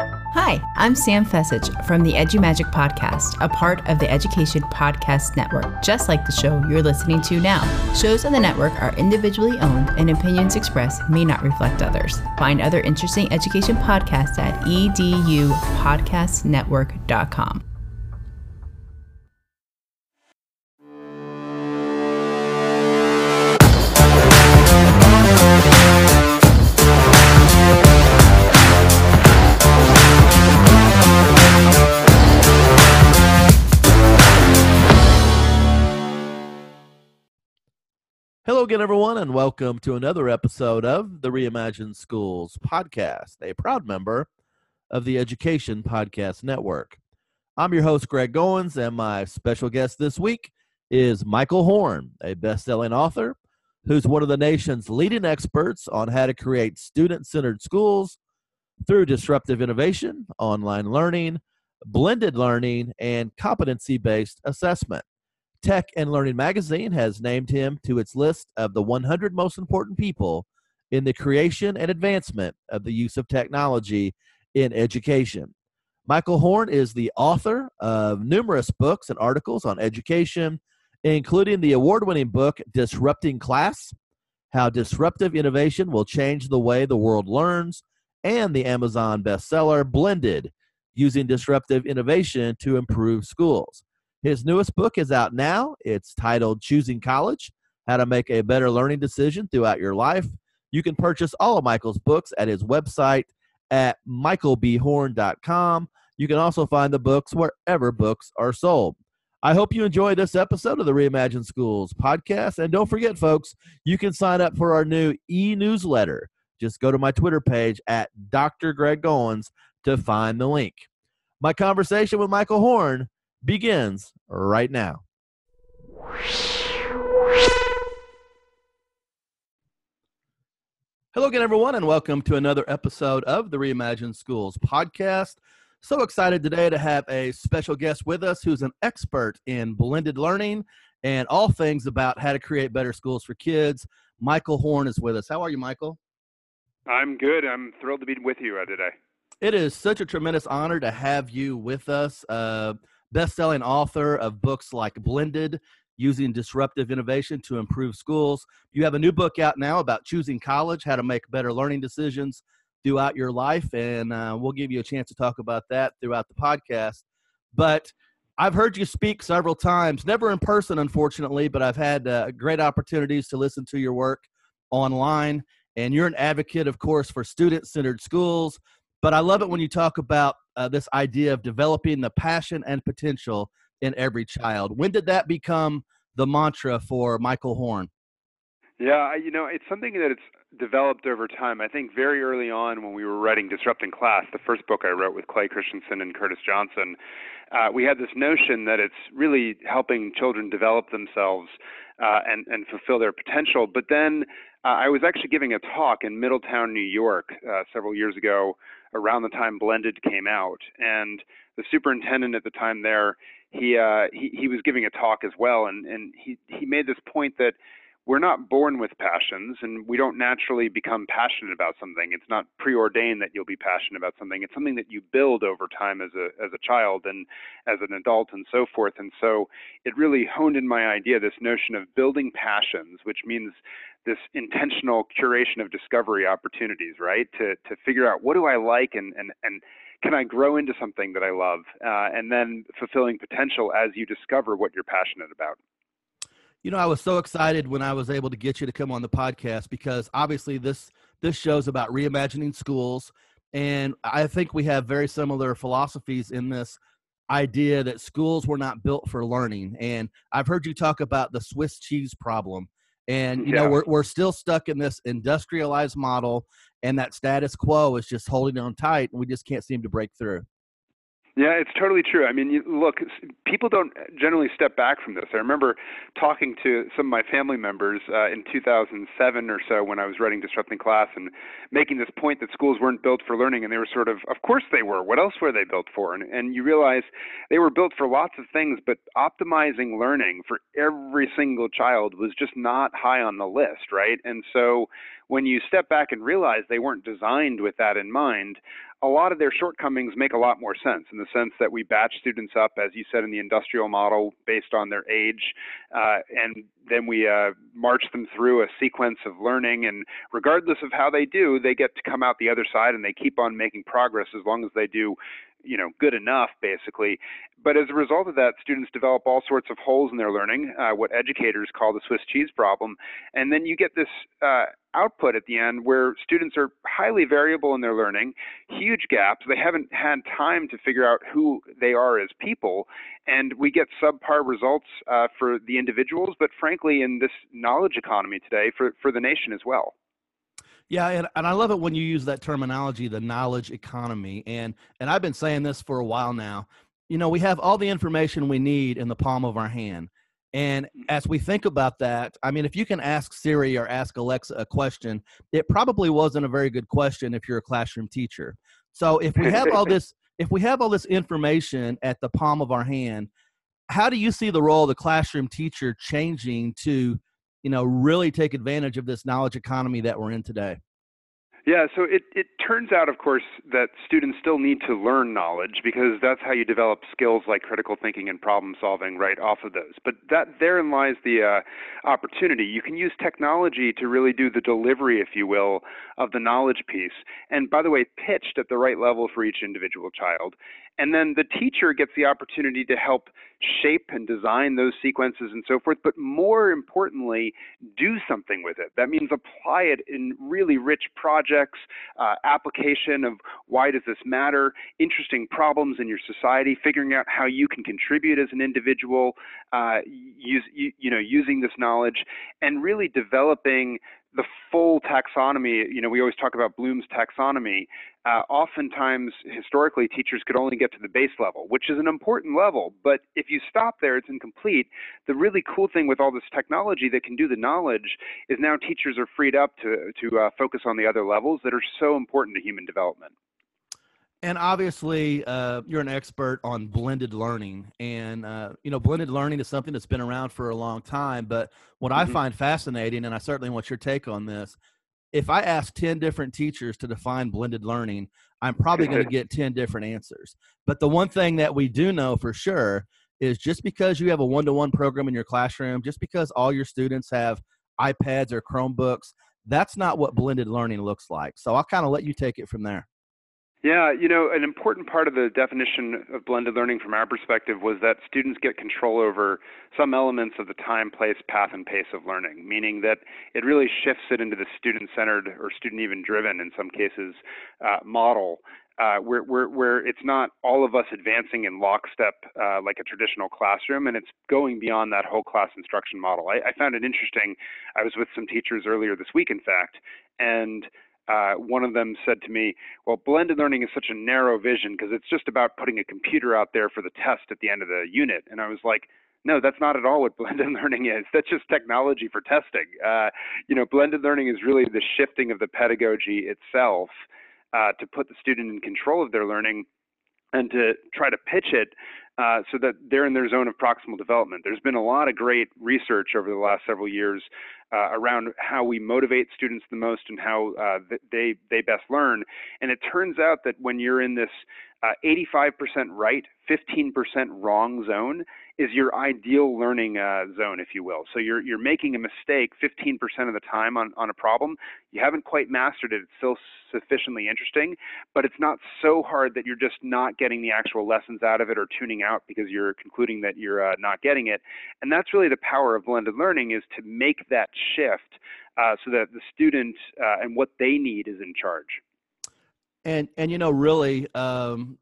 Hi, I'm Sam Fecich from the EduMagic podcast, a part of the Education Podcast Network, just like the show you're listening to now. Shows on the network are individually owned, and opinions expressed may not reflect others. Find other interesting education podcasts at edupodcastnetwork.com. again, everyone, and welcome to another episode of the Reimagined Schools podcast, a proud member of the Education Podcast Network. I'm your host, Greg Goins, and my special guest this week is Michael Horn, a best selling author who's one of the nation's leading experts on how to create student centered schools through disruptive innovation, online learning, blended learning, and competency based assessment. Tech and Learning Magazine has named him to its list of the 100 most important people in the creation and advancement of the use of technology in education. Michael Horn is the author of numerous books and articles on education, including the award winning book Disrupting Class How Disruptive Innovation Will Change the Way the World Learns, and the Amazon bestseller Blended Using Disruptive Innovation to Improve Schools. His newest book is out now. It's titled Choosing College How to Make a Better Learning Decision Throughout Your Life. You can purchase all of Michael's books at his website at michaelbhorn.com. You can also find the books wherever books are sold. I hope you enjoy this episode of the Reimagine Schools podcast. And don't forget, folks, you can sign up for our new e newsletter. Just go to my Twitter page at Dr. Greg Goins to find the link. My conversation with Michael Horn begins right now. Hello again, everyone, and welcome to another episode of the Reimagine Schools podcast. So excited today to have a special guest with us who's an expert in blended learning and all things about how to create better schools for kids. Michael Horn is with us. How are you, Michael? I'm good. I'm thrilled to be with you uh, today. It is such a tremendous honor to have you with us. Uh, best-selling author of books like Blended, using disruptive innovation to improve schools. You have a new book out now about choosing college, how to make better learning decisions throughout your life, and uh, we'll give you a chance to talk about that throughout the podcast. But I've heard you speak several times, never in person, unfortunately, but I've had uh, great opportunities to listen to your work online. And you're an advocate, of course, for student centered schools. But I love it when you talk about uh, this idea of developing the passion and potential in every child. When did that become the mantra for Michael Horn? Yeah, you know, it's something that it's developed over time. I think very early on when we were writing Disrupting Class, the first book I wrote with Clay Christensen and Curtis Johnson, uh, we had this notion that it's really helping children develop themselves uh, and, and fulfill their potential. But then uh, I was actually giving a talk in Middletown, New York, uh, several years ago around the time Blended came out, and the superintendent at the time there, he uh, he, he was giving a talk as well, and and he he made this point that we're not born with passions and we don't naturally become passionate about something. It's not preordained that you'll be passionate about something. It's something that you build over time as a as a child and as an adult and so forth. And so it really honed in my idea this notion of building passions which means this intentional curation of discovery opportunities, right? To to figure out what do I like and and and can I grow into something that I love, uh, and then fulfilling potential as you discover what you're passionate about. You know, I was so excited when I was able to get you to come on the podcast because obviously this this show's about reimagining schools, and I think we have very similar philosophies in this idea that schools were not built for learning. And I've heard you talk about the Swiss cheese problem and you yeah. know we're we're still stuck in this industrialized model and that status quo is just holding on tight and we just can't seem to break through yeah, it's totally true. I mean, you, look, people don't generally step back from this. I remember talking to some of my family members uh, in 2007 or so when I was writing Disrupting Class and making this point that schools weren't built for learning, and they were sort of, of course they were. What else were they built for? And, and you realize they were built for lots of things, but optimizing learning for every single child was just not high on the list, right? And so when you step back and realize they weren't designed with that in mind, a lot of their shortcomings make a lot more sense in the sense that we batch students up, as you said, in the industrial model based on their age, uh, and then we uh, march them through a sequence of learning. And regardless of how they do, they get to come out the other side and they keep on making progress as long as they do you know good enough basically. But as a result of that students develop all sorts of holes in their learning uh, what educators call the swiss cheese problem. And then you get this uh, output at the end where students are highly variable in their learning huge gaps. They haven't had time to figure out who they are as people. And we get subpar results uh, for the individuals but frankly in this knowledge economy today for, for the nation as well yeah, and, and I love it when you use that terminology, the knowledge economy. And and I've been saying this for a while now. You know, we have all the information we need in the palm of our hand. And mm. as we think about that, I mean, if you can ask Siri or ask Alexa a question, it probably wasn't a very good question if you're a classroom teacher. So if we have all this, if we have all this information at the palm of our hand, how do you see the role of the classroom teacher changing to you know really take advantage of this knowledge economy that we're in today yeah, so it, it turns out, of course, that students still need to learn knowledge because that's how you develop skills like critical thinking and problem solving right off of those. But that therein lies the uh, opportunity. You can use technology to really do the delivery, if you will, of the knowledge piece. And by the way, pitched at the right level for each individual child. And then the teacher gets the opportunity to help shape and design those sequences and so forth, but more importantly, do something with it. That means apply it in really rich projects, uh, application of why does this matter, interesting problems in your society, figuring out how you can contribute as an individual, uh, use, you, you know, using this knowledge, and really developing the full taxonomy, you know, we always talk about Bloom's taxonomy. Uh, oftentimes, historically, teachers could only get to the base level, which is an important level. But if you stop there, it's incomplete. The really cool thing with all this technology that can do the knowledge is now teachers are freed up to to uh, focus on the other levels that are so important to human development and obviously uh, you're an expert on blended learning. And uh, you know blended learning is something that's been around for a long time but what mm-hmm. i find fascinating and i certainly want your take on this if i ask 10 different teachers to define blended learning i'm probably going to get 10 different answers. But the one thing that we do know for sure is just because you have a one-to-one program in your classroom just because all your students have ipads or chromebooks that's not what blended learning looks like. So i'll kind of let you take it from there yeah, you know, an important part of the definition of blended learning from our perspective was that students get control over some elements of the time, place, path, and pace of learning, meaning that it really shifts it into the student centered or student even driven, in some cases, uh, model. Uh, where, where, where it's not all of us advancing in lockstep uh, like a traditional classroom, and it's going beyond that whole class instruction model. I, I found it interesting. I was with some teachers earlier this week, in fact, and uh, one of them said to me, Well, blended learning is such a narrow vision because it's just about putting a computer out there for the test at the end of the unit. And I was like, no, that's not at all what blended learning is. That's just technology for testing. Uh, you know, blended learning is really the shifting of the pedagogy itself uh, to put the student in control of their learning and to try to pitch it uh, so that they're in their zone of proximal development. There's been a lot of great research over the last several years uh, around how we motivate students the most and how uh, they they best learn. And it turns out that when you're in this 85% uh, right, 15% wrong zone, is your ideal learning uh, zone, if you will. So you're you're making a mistake 15% of the time on on a problem. You haven't quite mastered it. It's still sufficiently interesting, but it's not so hard that you're just not getting the actual lessons out of it or tuning out because you're concluding that you're uh, not getting it. And that's really the power of blended learning is to make that shift uh, so that the student uh, and what they need is in charge. And and you know really. Um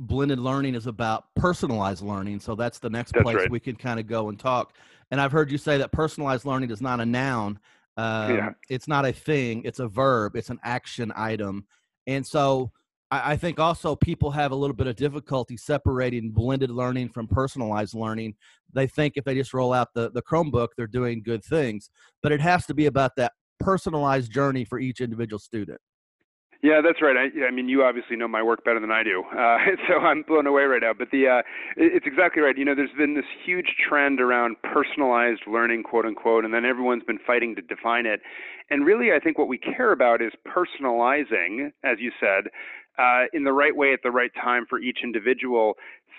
blended learning is about personalized learning. So that's the next that's place right. we can kind of go and talk. And I've heard you say that personalized learning is not a noun. Um, yeah. It's not a thing. It's a verb. It's an action item. And so I, I think also people have a little bit of difficulty separating blended learning from personalized learning. They think if they just roll out the, the Chromebook, they're doing good things. But it has to be about that personalized journey for each individual student. Yeah, that's right. I, I mean, you obviously know my work better than I do, uh, so I'm blown away right now. But the uh, it's exactly right. You know, there's been this huge trend around personalized learning, quote unquote, and then everyone's been fighting to define it. And really, I think what we care about is personalizing, as you said, uh, in the right way at the right time for each individual,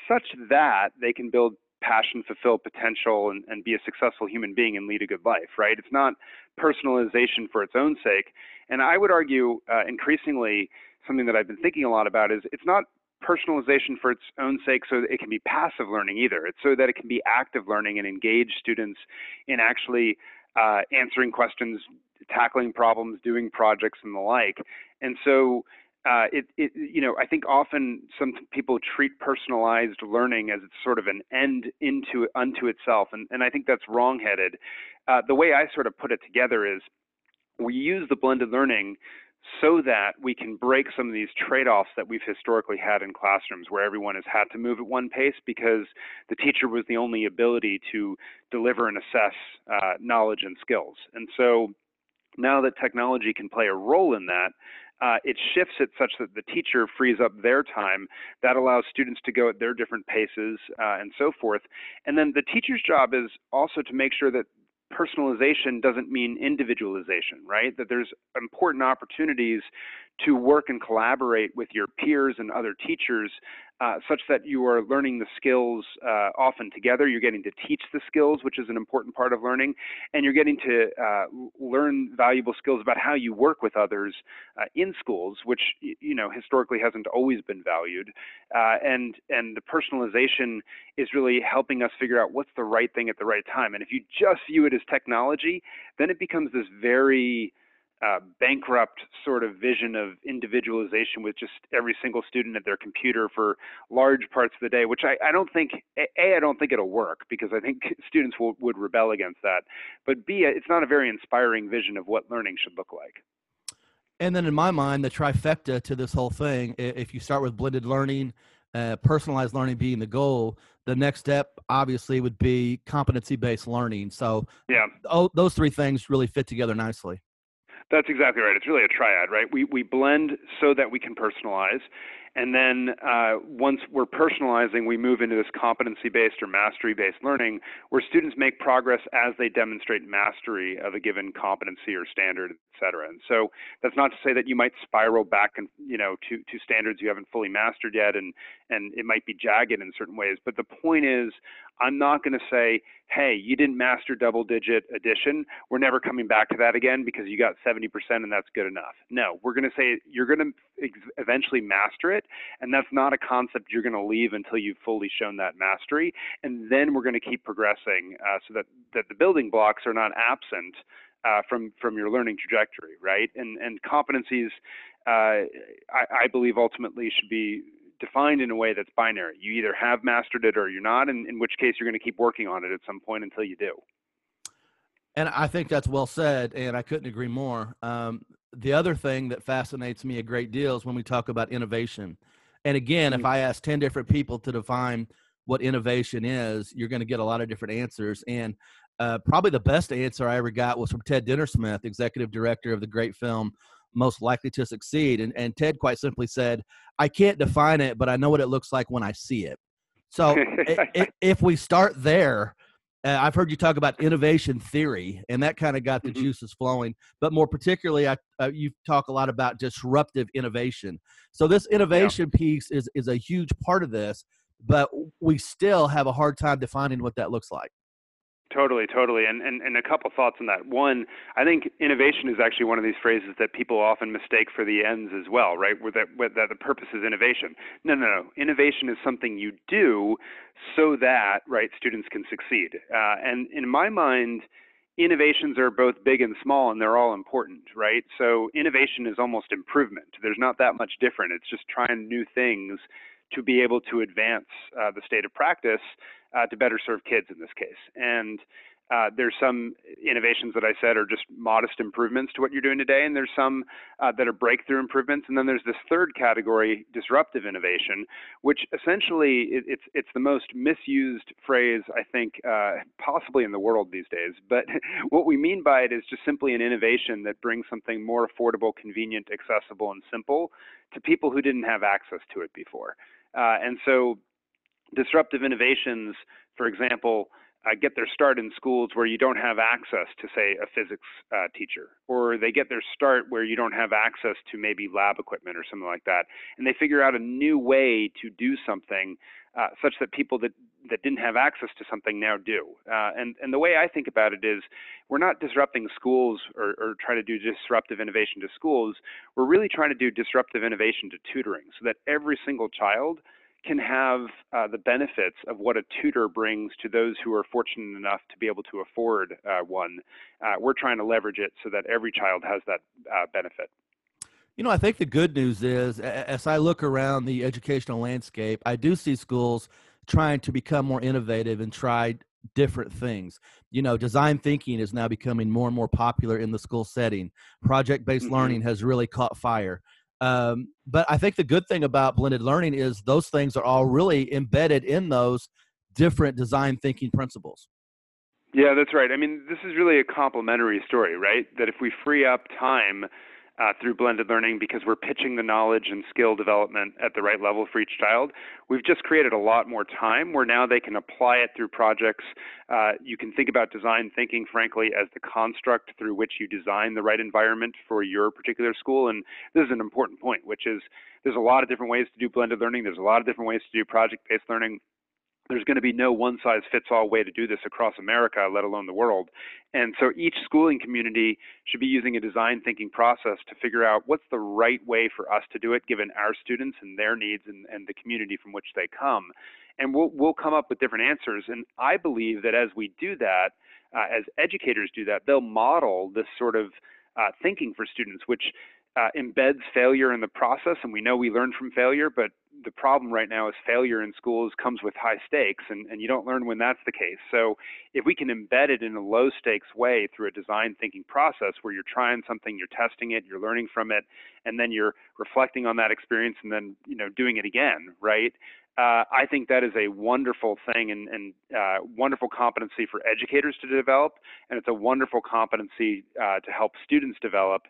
such that they can build passion, fulfill potential, and, and be a successful human being and lead a good life. Right? It's not personalization for its own sake and I would argue uh, increasingly something that I've been thinking a lot about is it's not personalization for its own sake so that it can be passive learning either. It's so that it can be active learning and engage students in actually uh, answering questions, tackling problems, doing projects, and the like. And so, uh, it, it, you know, I think often some people treat personalized learning as it's sort of an end into unto itself, and, and I think that's wrongheaded. Uh, the way I sort of put it together is we use the blended learning so that we can break some of these trade-offs that we've historically had in classrooms where everyone has had to move at one pace because the teacher was the only ability to deliver and assess uh, knowledge and skills. And so now that technology can play a role in that, uh, it shifts it such that the teacher frees up their time. That allows students to go at their different paces uh, and so forth. And then the teacher's job is also to make sure that personalization doesn't mean individualization, right? That there's important opportunities to work and collaborate with your peers and other teachers uh, such that you are learning the skills uh, often together. You're getting to teach the skills, which is an important part of learning, and you're getting to uh, learn valuable skills about how you work with others uh, in schools, which you know historically hasn't always been valued. Uh, and and the personalization is really helping us figure out what's the right thing at the right time. And if you just view it as technology, then it becomes this very uh, bankrupt sort of vision of individualization with just every single student at their computer for large parts of the day, which I, I don't think a I don't think it'll work because I think students will, would rebel against that. But b it's not a very inspiring vision of what learning should look like. And then in my mind, the trifecta to this whole thing, if you start with blended learning, uh, personalized learning being the goal, the next step obviously would be competency based learning. So yeah, oh, those three things really fit together nicely. That's exactly right. It's really a triad, right? We we blend so that we can personalize, and then uh, once we're personalizing, we move into this competency-based or mastery-based learning, where students make progress as they demonstrate mastery of a given competency or standard, et cetera. And so that's not to say that you might spiral back and you know to to standards you haven't fully mastered yet, and and it might be jagged in certain ways. But the point is, I'm not going to say, hey, you didn't master double-digit addition. We're never coming back to that again because you got 70% and that's good enough. No, we're going to say you're going to eventually master it it. And that's not a concept you're going to leave until you've fully shown that mastery. And then we're going to keep progressing uh, so that, that the building blocks are not absent uh, from from your learning trajectory, right? And and competencies, uh, I, I, believe ultimately should be defined in a way that's binary. You either have mastered it or you're not, and in which case you're going to keep working on it at some point until you do. And I think that's well said, and I couldn't agree more. Um, the other thing that fascinates me a great deal is when we talk about innovation. And again, if mm. I ask 10 different people to define what innovation is, you're going to get a lot of different answers. And uh, probably the best answer I ever got was from Ted Dintersmith, executive director of the great film Most Likely to Succeed. And, and Ted quite simply said, I can't define it, but I know what it looks like when I see it. So if we start there, uh, I've heard you talk about innovation theory, and that kind of got the mm-hmm. juices flowing. But more particularly, I, uh, you talk a lot about disruptive innovation. So this innovation yeah. piece is is a huge part of this, but we still have a hard time defining what that looks like. Totally, totally. And, and, and a couple thoughts on that. One, I think innovation is actually one of these phrases that people often mistake for the ends as well, right? Where that, where that the purpose is innovation. No, no, no. Innovation is something you do so that, right, students can succeed. Uh, and in my mind, innovations are both big and small and they're all important, right? So innovation is almost improvement. There's not that much different. It's just trying new things to be able to advance uh, the state of practice uh, to better serve kids in this case. And Uh, there's some innovations that I said are just modest improvements to what you're doing today, and there's some uh, that are breakthrough improvements. And then there's this third category, disruptive innovation, which essentially it, it's it's the most misused phrase I think uh, possibly in the world these days. But what we mean by it is just simply an innovation that brings something more affordable, convenient, accessible, and simple to people who didn't have access to it before. Uh, and so, disruptive innovations, for example uh, get their start in schools where you don't have access to, say, a physics uh, teacher, or they get their start where you don't have access to maybe lab equipment or something like that, and they figure out a new way to do something uh, such that people that that didn't have access to something now do. Uh, and and the way I think about it is, we're not disrupting schools or, or trying to do disruptive innovation to schools. We're really trying to do disruptive innovation to tutoring, so that every single child can have uh, the benefits of what a tutor brings to those who are fortunate enough to be able to afford uh, one. Uh, we're trying to leverage it so that every child has that benefit. You know, I think the good news is, as I look around the educational landscape, I do see schools trying to become more innovative and try different things. You know, design thinking is now becoming more and more popular in the school setting. Project based mm-hmm. learning has really caught fire. Um, but I think the good thing about blended learning is those things are all really embedded in those different design thinking principles. Yeah, that's right. I mean, this is really a complementary story, right? That if we free up time uh, through blended learning because we're pitching the knowledge and skill development at the right level for each child. We've just created a lot more time where now they can apply it through projects. Uh, you can think about design thinking, frankly, as the construct through which you design the right environment for your particular school. And this is an important point, which is there's a lot of different ways to do blended learning. There's a lot of different ways to do project based learning there's going to be no one size fits all way to do this across America, let alone the world. And so each schooling community should be using a design thinking process to figure out what's the right way for us to do it, given our students and their needs and, and the community from which they come. And we'll, we'll come up with different answers. And I believe that as we do that, uh, as educators do that, they'll model this sort of uh, thinking for students, which uh, embeds failure in the process. And we know we learn from failure, but the problem right now is failure in schools comes with high stakes, and, and you don't learn when that's the case. So, if we can embed it in a low stakes way through a design thinking process where you're trying something, you're testing it, you're learning from it, and then you're reflecting on that experience and then you know doing it again, right? Uh, I think that is a wonderful thing and, and uh, wonderful competency for educators to develop, and it's a wonderful competency uh, to help students develop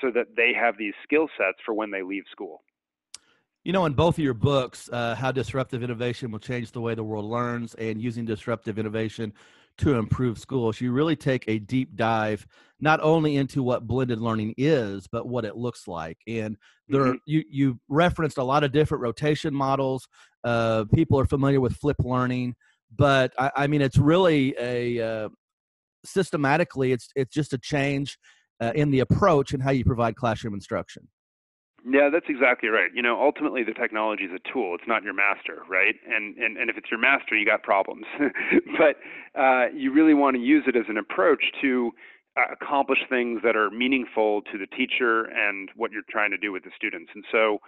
so that they have these skill sets for when they leave school. You know, in both of your books, uh, How Disruptive Innovation Will Change the Way the World Learns and Using Disruptive Innovation to Improve Schools, you really take a deep dive not only into what blended learning is, but what it looks like. And there, mm-hmm. you, you referenced a lot of different rotation models. Uh, people are familiar with flip learning, but I, I mean, it's really a uh, systematically, it's, it's just a change uh, in the approach and how you provide classroom instruction. Yeah, that's exactly right. You know, ultimately the technology is a tool. It's not your master, right? And and, and if it's your master, you got problems. but uh, you really want to use it as an approach to uh, accomplish things that are meaningful to the teacher and what you're trying to do with the students. And so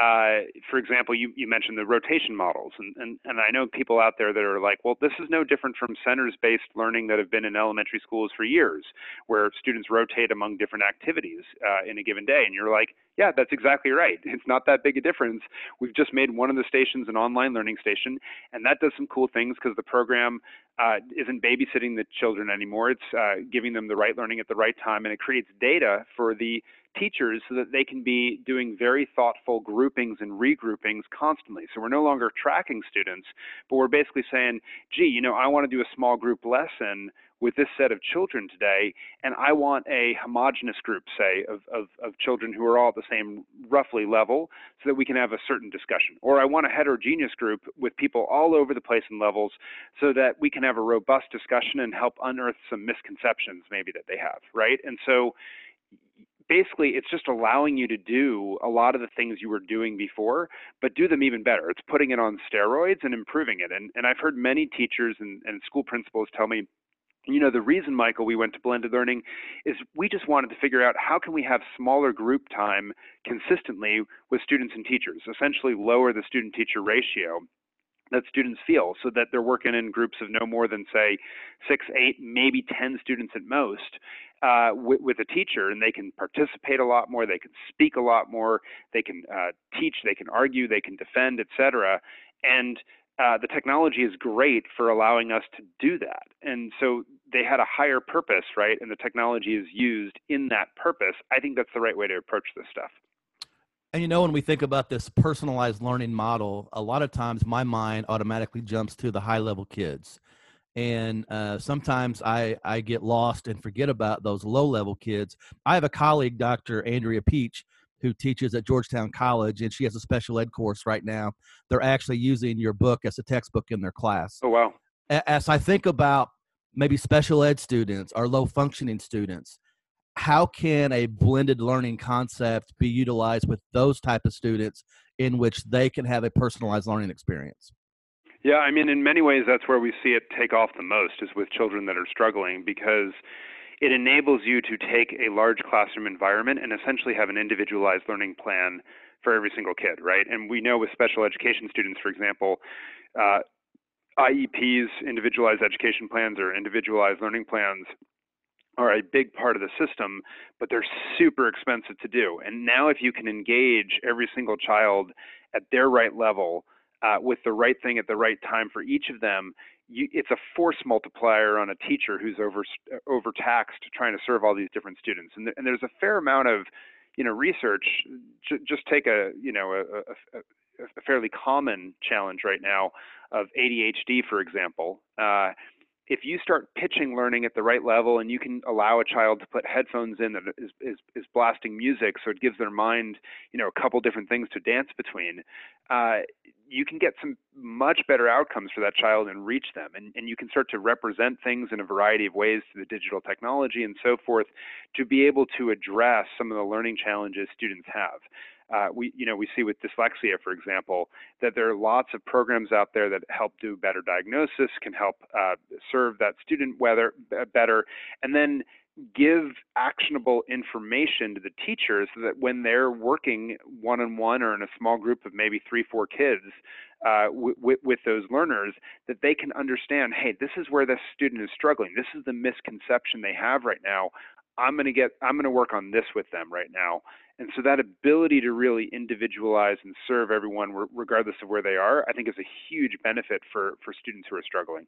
uh, for example, you, you mentioned the rotation models, and, and, and I know people out there that are like, well, this is no different from centers based learning that have been in elementary schools for years, where students rotate among different activities uh, in a given day. And you're like, yeah, that's exactly right. It's not that big a difference. We've just made one of the stations an online learning station, and that does some cool things because the program uh, isn't babysitting the children anymore. It's uh, giving them the right learning at the right time, and it creates data for the teachers so that they can be doing very thoughtful groupings and regroupings constantly. So we're no longer tracking students, but we're basically saying, gee, you know, I want to do a small group lesson with this set of children today, and I want a homogenous group, say, of, of, of, children who are all at the same roughly level so that we can have a certain discussion. Or I want a heterogeneous group with people all over the place in levels so that we can have a robust discussion and help unearth some misconceptions maybe that they have, right? And so basically it's just allowing you to do a lot of the things you were doing before, but do them even better. It's putting it on steroids and improving it. And and I've heard many teachers and, and school principals tell me you know the reason michael we went to blended learning is we just wanted to figure out how can we have smaller group time consistently with students and teachers essentially lower the student teacher ratio that students feel so that they're working in groups of no more than say six eight maybe ten students at most uh, with, with, a teacher and they can participate a lot more they can speak a lot more they can uh, teach they can argue they can defend etc and uh, the technology is great for allowing us to do that. And so they had a higher purpose right and the technology is used in that purpose. I think that's the right way to approach this stuff. And you know, when we think about this personalized learning model, a lot of times my mind automatically jumps to the high level kids. And uh, sometimes I, I get lost and forget about those low level kids. I have a colleague, Dr. Andrea Peach, who teaches at Georgetown College, and she has a special ed course right now. They're actually using your book as a textbook in their class. Oh, wow. As I think about maybe special ed students or low functioning students, how can a blended learning concept be utilized with those type of students in which they can have a personalized learning experience yeah i mean in many ways that's where we see it take off the most is with children that are struggling because it enables you to take a large classroom environment and essentially have an individualized learning plan for every single kid right and we know with special education students for example uh, IEPs, individualized education plans, or individualized learning plans are a big part of the system, but they're super expensive to do. And now, if you can engage every single child at their right level uh, with the right thing at the right time for each of them, you, it's a force multiplier on a teacher who's over overtaxed trying to serve all these different students. And, th- and there's a fair amount of, you know, research. J- just take a, you know, a, a, a, fairly common challenge right now of ADHD, for example. Uh, if you start pitching learning at the right level and you can allow a child to put headphones in that is, is, is blasting music so it gives their mind you know a couple different things to dance between uh, you can get some much better outcomes for that child and reach them and, and you can start to represent things in a variety of ways through the digital technology and so forth to be able to address some of the learning challenges students have. Uh, we, you know, we see with dyslexia, for example, that there are lots of programs out there that help do better diagnosis, can help uh, serve that student whether, better, and then give actionable information to the teachers so that when they're working one-on-one or in a small group of maybe three, four kids uh, w- w- with those learners, that they can understand, hey, this is where this student is struggling. This is the misconception they have right now. I'm going to get, I'm going to work on this with them right now. And so that ability to really individualize and serve everyone regardless of where they are, I think is a huge benefit for, for students who are struggling.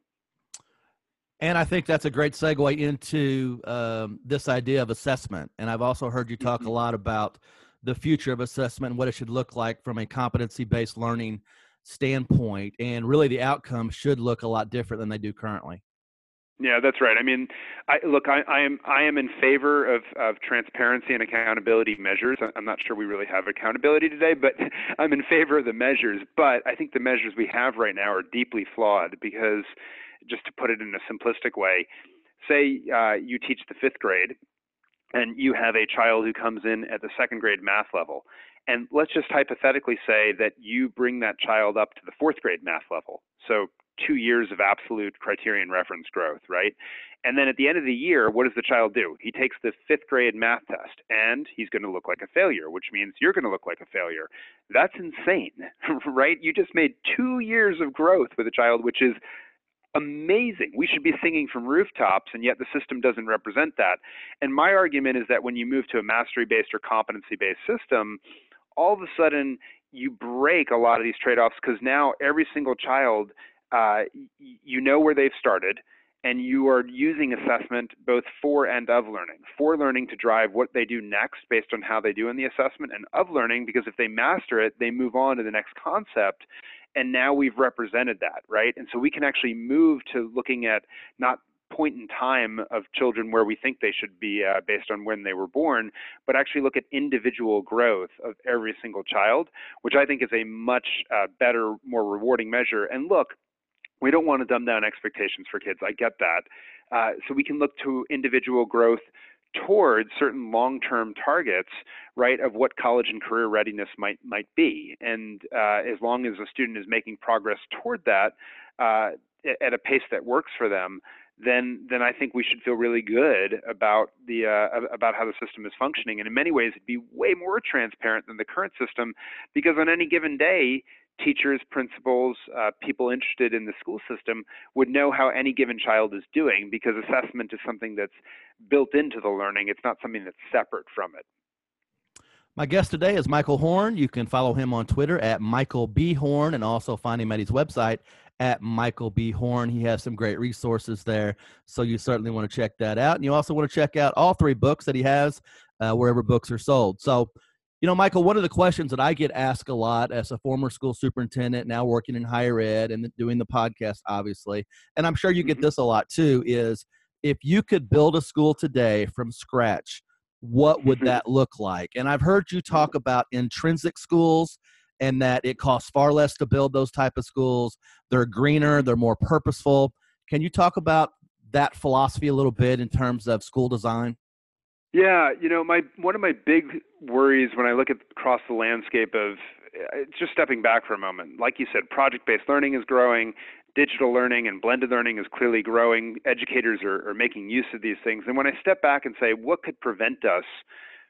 And I think that's a great segue into um, this idea of assessment. And I've also heard you talk mm-hmm. a lot about the future of assessment and what it should look like from a competency based learning standpoint. And really, the outcomes should look a lot different than they do currently. Yeah, that's right. I mean, I, look, I, I, am I am in favor of, of transparency and accountability measures. I'm not sure we really have accountability today, but I'm in favor of the measures. But I think the measures we have right now are deeply flawed because, just to put it in a simplistic way, say uh, you teach the fifth grade, and you have a child who comes in at the second grade math level, and let's just hypothetically say that you bring that child up to the fourth grade math level. So two years of absolute criterion reference growth, right? And then at the end of the year, what does the child do? He takes the fifth grade math test and he's going to look like a failure, which means you're going to look like a failure. That's insane, right? You just made two years of growth with a child, which is amazing. We should be singing from rooftops, and yet the system doesn't represent that. And my argument is that when you move to a mastery based or competency based system, all of a sudden you break a lot of these trade offs because now every single child uh, you know where they've started, and you are using assessment both for and of learning. For learning to drive what they do next based on how they do in the assessment, and of learning because if they master it, they move on to the next concept. And now we've represented that, right? And so we can actually move to looking at not point in time of children where we think they should be uh, based on when they were born, but actually look at individual growth of every single child, which I think is a much uh, better, more rewarding measure. And look, we don't want to dumb down expectations for kids. I get that. Uh, so we can look to individual growth towards certain long-term targets, right, of what college and career readiness might might be. And uh, as long as a student is making progress toward that uh, at a pace that works for them, then then I think we should feel really good about the uh, about how the system is functioning. And in many ways, it'd be way more transparent than the current system, because on any given day, teachers, principals, uh, people interested in the school system would know how any given child is doing because assessment is something that's built into the learning. It's not something that's separate from it. My guest today is Michael Horn. You can follow him on Twitter at Michael B. Horn and also find him at his website at Michael B. Horn. He has some great resources there, so you certainly want to check that out. And you also want to check out all three books that he has uh, wherever books are sold. So, you know, Michael, one of the questions that I get asked a lot as a former school superintendent, now working in higher ed and doing the podcast, obviously, and I'm sure you get mm-hmm. this a lot too, is if you could build a school today from scratch, what would mm-hmm. that look like? And I've heard you talk about intrinsic schools and that it costs far less to build those type of schools. They're greener, they're more purposeful. Can you talk about that philosophy a little bit in terms of school design? Yeah, you know, my one of my big worries when I look at across the landscape of uh, just stepping back for a moment. Like you said, project-based learning is growing digital learning and blended learning is clearly growing. Educators are, are making use of these things. And when I step back and say, what could prevent us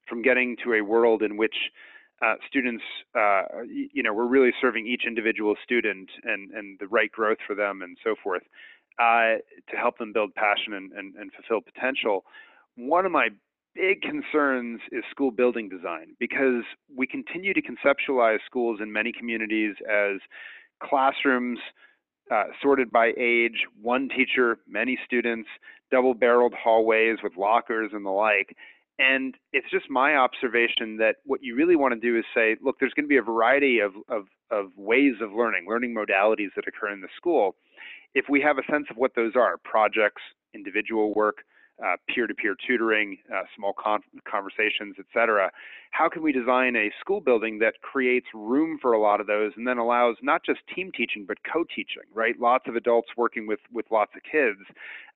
from getting to a world in which uh, students, uh, you know, we're really serving each individual student and, and the right growth for them and so forth uh, to help them build passion and, and, and fulfill potential. One of my big concerns is school building design because we continue to conceptualize schools in many communities as classrooms uh, sorted by age, one teacher, many students, double barreled hallways with lockers and the like. And it's just my observation that what you really want to do is say, look, there's going to be a variety of, of, of ways of learning, learning modalities that occur in the school. If we have a sense of what those are, projects, individual work, uh, peer-to-peer tutoring, uh, small con- conversations, etc. How can we design a school building that creates room for a lot of those, and then allows not just team teaching but co-teaching, right? Lots of adults working with with lots of kids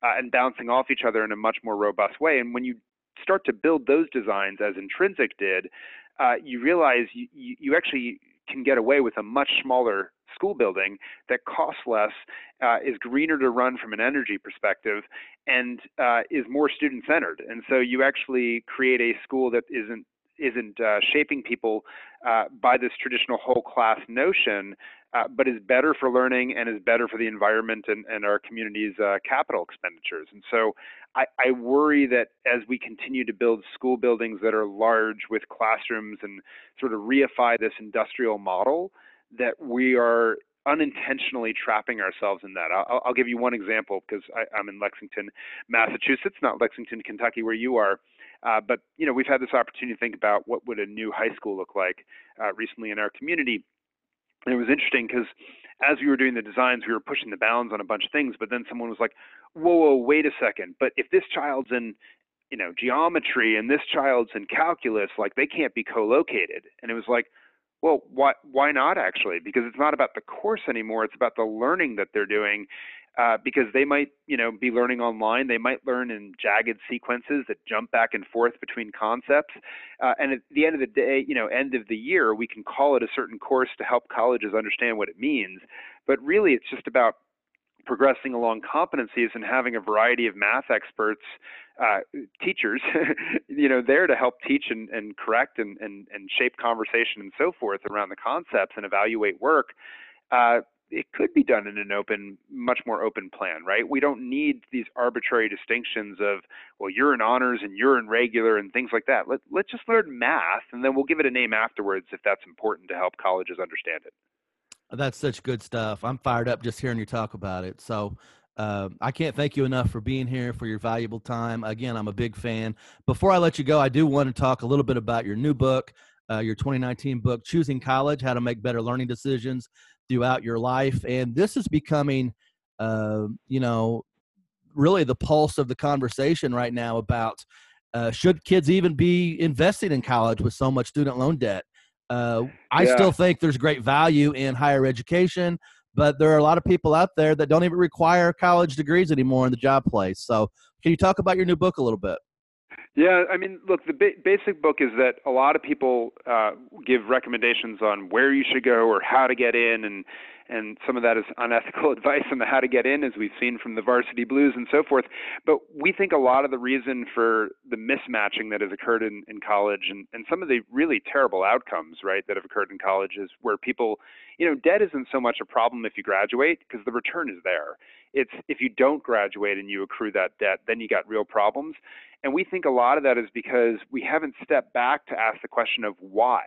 uh, and bouncing off each other in a much more robust way. And when you start to build those designs as Intrinsic did, uh, you realize you, you, you actually can get away with a much smaller school building that costs less, uh, is greener to run from an energy perspective, and uh, is more student centered. And so you actually create a school that isn't isn't uh, shaping people uh, by this traditional whole class notion, uh, but is better for learning and is better for the environment and, and our community's uh, capital expenditures. And so I, I, worry that as we continue to build school buildings that are large with classrooms and sort of reify this industrial model, that we are unintentionally trapping ourselves in that. I'll, I'll give you one example because I'm in Lexington, Massachusetts, not Lexington, Kentucky, where you are. Uh, but you know, we've had this opportunity to think about what would a new high school look like uh, recently in our community. And it was interesting because as we were doing the designs, we were pushing the bounds on a bunch of things. But then someone was like, "Whoa, whoa, wait a second! But if this child's in you know geometry and this child's in calculus, like they can't be co-located." And it was like, well, why why not actually? Because it's not about the course anymore. It's about the learning that they're doing. Uh, because they might, you know, be learning online. They might learn in jagged sequences that jump back and forth between concepts. Uh, and at the end of the day, you know, end of the year, we can call it a certain course to help colleges understand what it means. But really, it's just about progressing along competencies and having a variety of math experts, uh, teachers, you know, there to help teach and, and correct and, and, and shape conversation and so forth around the concepts and evaluate work. Uh, it could be done in an open, much more open plan, right? We don't need these arbitrary distinctions of, well, you're in honors and you're in regular and things like that. Let, let's just learn math and then we'll give it a name afterwards if that's important to help colleges understand it. That's such good stuff. I'm fired up just hearing you talk about it. So uh, I can't thank you enough for being here, for your valuable time. Again, I'm a big fan. Before I let you go, I do want to talk a little bit about your new book, uh, your 2019 book, Choosing College How to Make Better Learning Decisions Throughout Your Life. And this is becoming, uh, you know, really the pulse of the conversation right now about uh, should kids even be investing in college with so much student loan debt? Uh, I yeah. still think there's great value in higher education, but there are a lot of people out there that don't even require college degrees anymore in the job place. So, can you talk about your new book a little bit? Yeah, I mean, look, the ba- basic book is that a lot of people uh, give recommendations on where you should go or how to get in, and and some of that is unethical advice on how to get in, as we've seen from the Varsity Blues and so forth. But we think a lot of the reason for the mismatching that has occurred in, in college and, and some of the really terrible outcomes, right, that have occurred in college is where people, you know, debt isn't so much a problem if you graduate because the return is there. It's if you don't graduate and you accrue that debt, then you got real problems. And we think a lot of that is because we haven't stepped back to ask the question of why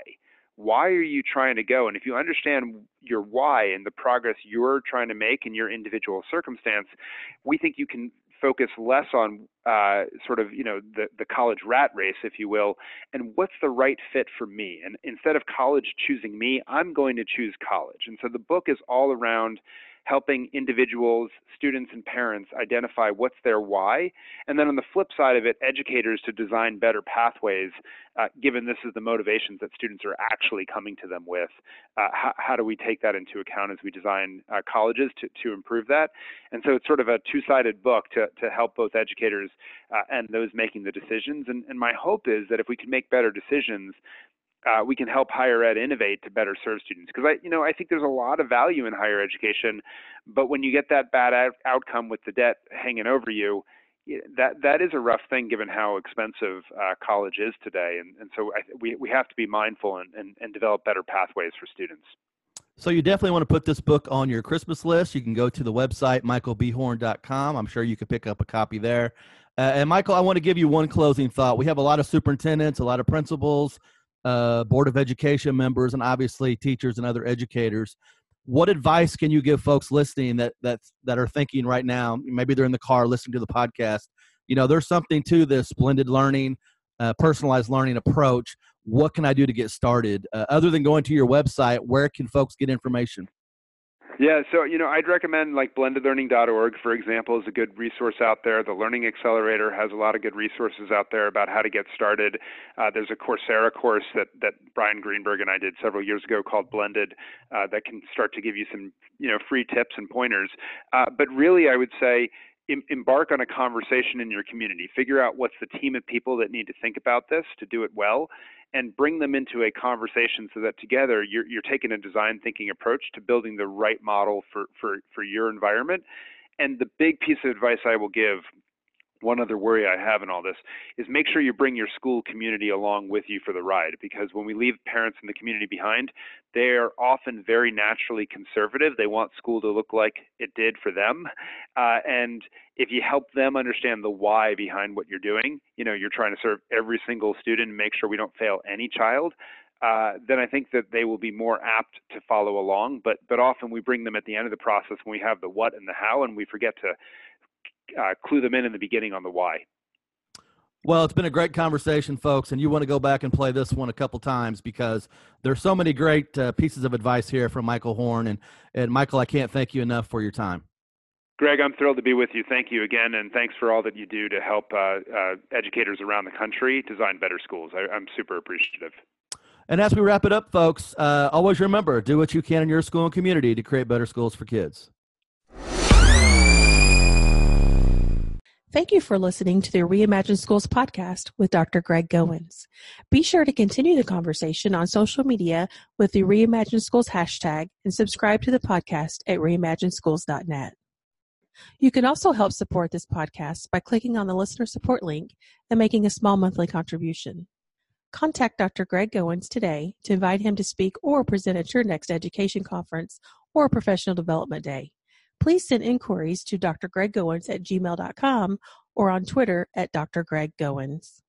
why are you trying to go? And if you understand your why and the progress you're trying to make in your individual circumstance, we think you can focus less on uh, sort of you know the the college rat race, if you will, and what's the right fit for me. And instead of college choosing me, I'm going to choose college. And so the book is all around helping individuals, students, and parents identify what's their why. And then on the flip side of it, educators to design better pathways, uh, given this is the motivations that students are actually coming to them with. Uh, how, how, do we take that into account as we design uh, colleges to, to improve that? And so it's sort of a two sided book to, to help both educators uh, and those making the decisions. And, and my hope is that if we can make better decisions, uh, we can help higher ed innovate to better serve students. Because I, you know, I think there's a lot of value in higher education, but when you get that bad out- outcome with the debt hanging over you, that that is a rough thing given how expensive uh, college is today, and and so I, we we have to be mindful and, and and develop better pathways for students. So you definitely want to put this book on your Christmas list. You can go to the website michaelbhorn.com. I'm sure you could pick up a copy there. Uh, and Michael, I want to give you one closing thought. We have a lot of superintendents, a lot of principals, uh, board of education members, and obviously teachers and other educators. What advice can you give folks listening that that that are thinking right now? Maybe they're in the car listening to the podcast. You know, there's something to this blended learning, uh, personalized learning approach. What can I do to get started? Uh, other than going to your website, where can folks get information? Yeah, so you know, I'd recommend like blendedlearning.org, for example, is a good resource out there. The Learning Accelerator has a lot of good resources out there about how to get started. Uh, there's a Coursera course that that Brian Greenberg and I did several years ago called Blended uh, that can start to give you some you know free tips and pointers. Uh, but really, I would say embark on a conversation in your community. Figure out what's the team of people that need to think about this to do it well, and bring them into a conversation so that together you're, you're taking a design thinking approach to building the right model for, for, for your environment. And the big piece of advice I will give one other worry I have in all this is make sure you bring your school community along with you for the ride because when we leave parents in the community behind, they are often very naturally conservative. They want school to look like it did for them. Uh, and if you help them understand the why behind what you're doing, you know, you're trying to serve every single student and make sure we don't fail any child. Uh, then I think that they will be more apt to follow along. But but often we bring them at the end of the process when we have the what and the how, and we forget to uh, clue them in in the beginning on the why. Well, it's been a great conversation, folks, and you want to go back and play this one a couple times because there's so many great uh, pieces of advice here from Michael Horn. And, and Michael, I can't thank you enough for your time. Greg, I'm thrilled to be with you. Thank you again, and thanks for all that you do to help uh, uh, educators around the country design better schools. I, am super appreciative. And as we wrap it up, folks, uh, always remember do what you can in your school and community to create better schools for kids. Thank you for listening to the Reimagine Schools podcast with Dr. Greg Goins. Be sure to continue the conversation on social media with the Reimagine Schools hashtag and subscribe to the podcast at reimagineschools.net. You can also help support this podcast by clicking on the listener support link and making a small monthly contribution. Contact Dr. Greg Goins today to invite him to speak or present at your next education conference or professional development day please send inquiries to drgreggoins at gmail.com or on Twitter at Dr. Greg Goins.